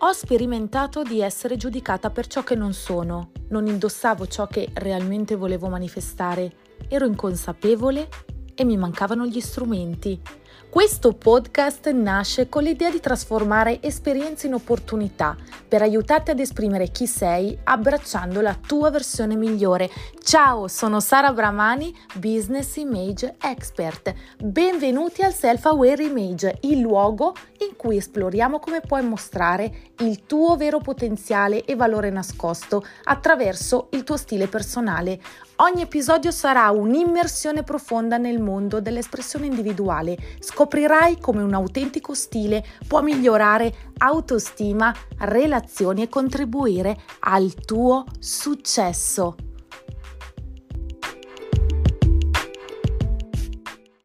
Ho sperimentato di essere giudicata per ciò che non sono, non indossavo ciò che realmente volevo manifestare, ero inconsapevole e mi mancavano gli strumenti. Questo podcast nasce con l'idea di trasformare esperienze in opportunità per aiutarti ad esprimere chi sei abbracciando la tua versione migliore. Ciao, sono Sara Bramani, Business Image Expert. Benvenuti al Self Aware Image, il luogo in cui esploriamo come puoi mostrare il tuo vero potenziale e valore nascosto attraverso il tuo stile personale. Ogni episodio sarà un'immersione profonda nel mondo dell'espressione individuale. Scoprirai come un autentico stile può migliorare autostima, relazioni e contribuire al tuo successo.